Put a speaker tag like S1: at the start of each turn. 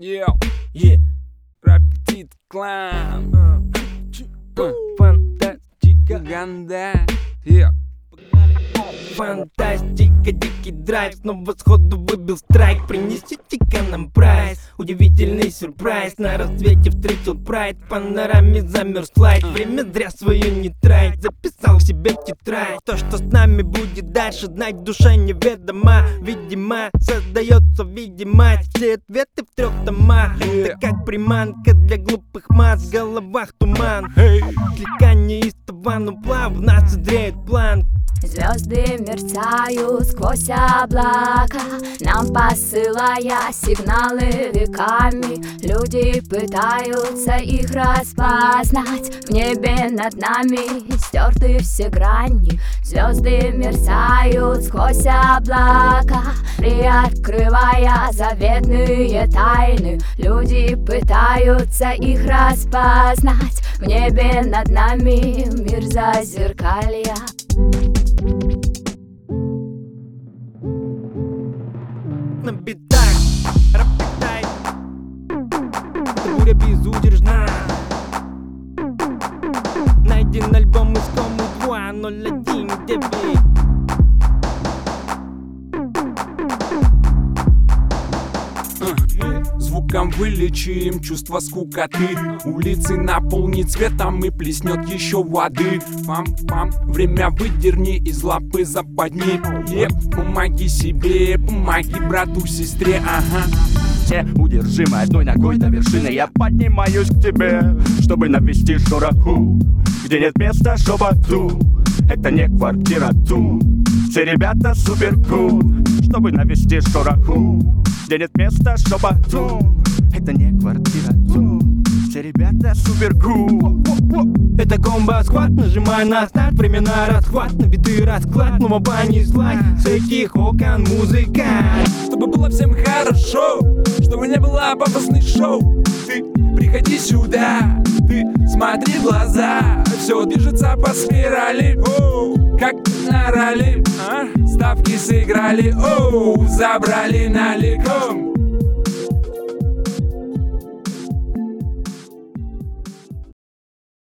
S1: Yo,
S2: yeah.
S1: Rappetite клан.
S2: Фантастика,
S1: Ганда. Yo.
S2: Фантастика, дикий драйв Снова сходу выбил страйк. Принесите-ка нам прайс Удивительный сюрприз. На рассвете встретил прайд В панораме замер слайд Время зря свое не трать Записал в себе тетрадь. То, что с нами будет дальше Знать душа неведома. Видимо, создается видимость. Все ответы в трех томах. Это как приманка для глупых масс. В головах туман. Слегка неистово, но плавно созреет план
S3: Звезды мерцают сквозь облака Нам посылая сигналы веками. Люди пытаются их распознать В небе над нами стерты все грани. Звезды мерцают сквозь облака Приоткрывая заветные тайны. Люди пытаются их распознать В небе над нами мир зазеркалья
S2: на битах Рапитай. Буря безудержна. Найден альбом искомый 2019
S1: Звуком вылечим чувство скукоты. Улицы наполнит цветом и плеснет еще воды. Пам-пам, время выдерни из лапы западни. Е, помоги себе, помоги брату, сестре, ага.
S4: Неудержимой одной ногой до вершины Я поднимаюсь к тебе, чтобы навести шороху Где нет места шепоту Это не квартира тут Все ребята супер кул Чтобы навести шороху Где нет места шепоту Это не квартира. Все ребята супер кул.
S2: Это комбо-схват, нажимай на старт. Времена расхват, на биты расклад. Снова понеслась с этих окон музыка.
S1: Чтобы было всем хорошо Чтобы не было пафосных шоу. Ты приходи сюда Ты смотри в глаза. Все движется по спирали. Как на роли а? Ставки сыграли. Оу, Забрали наликом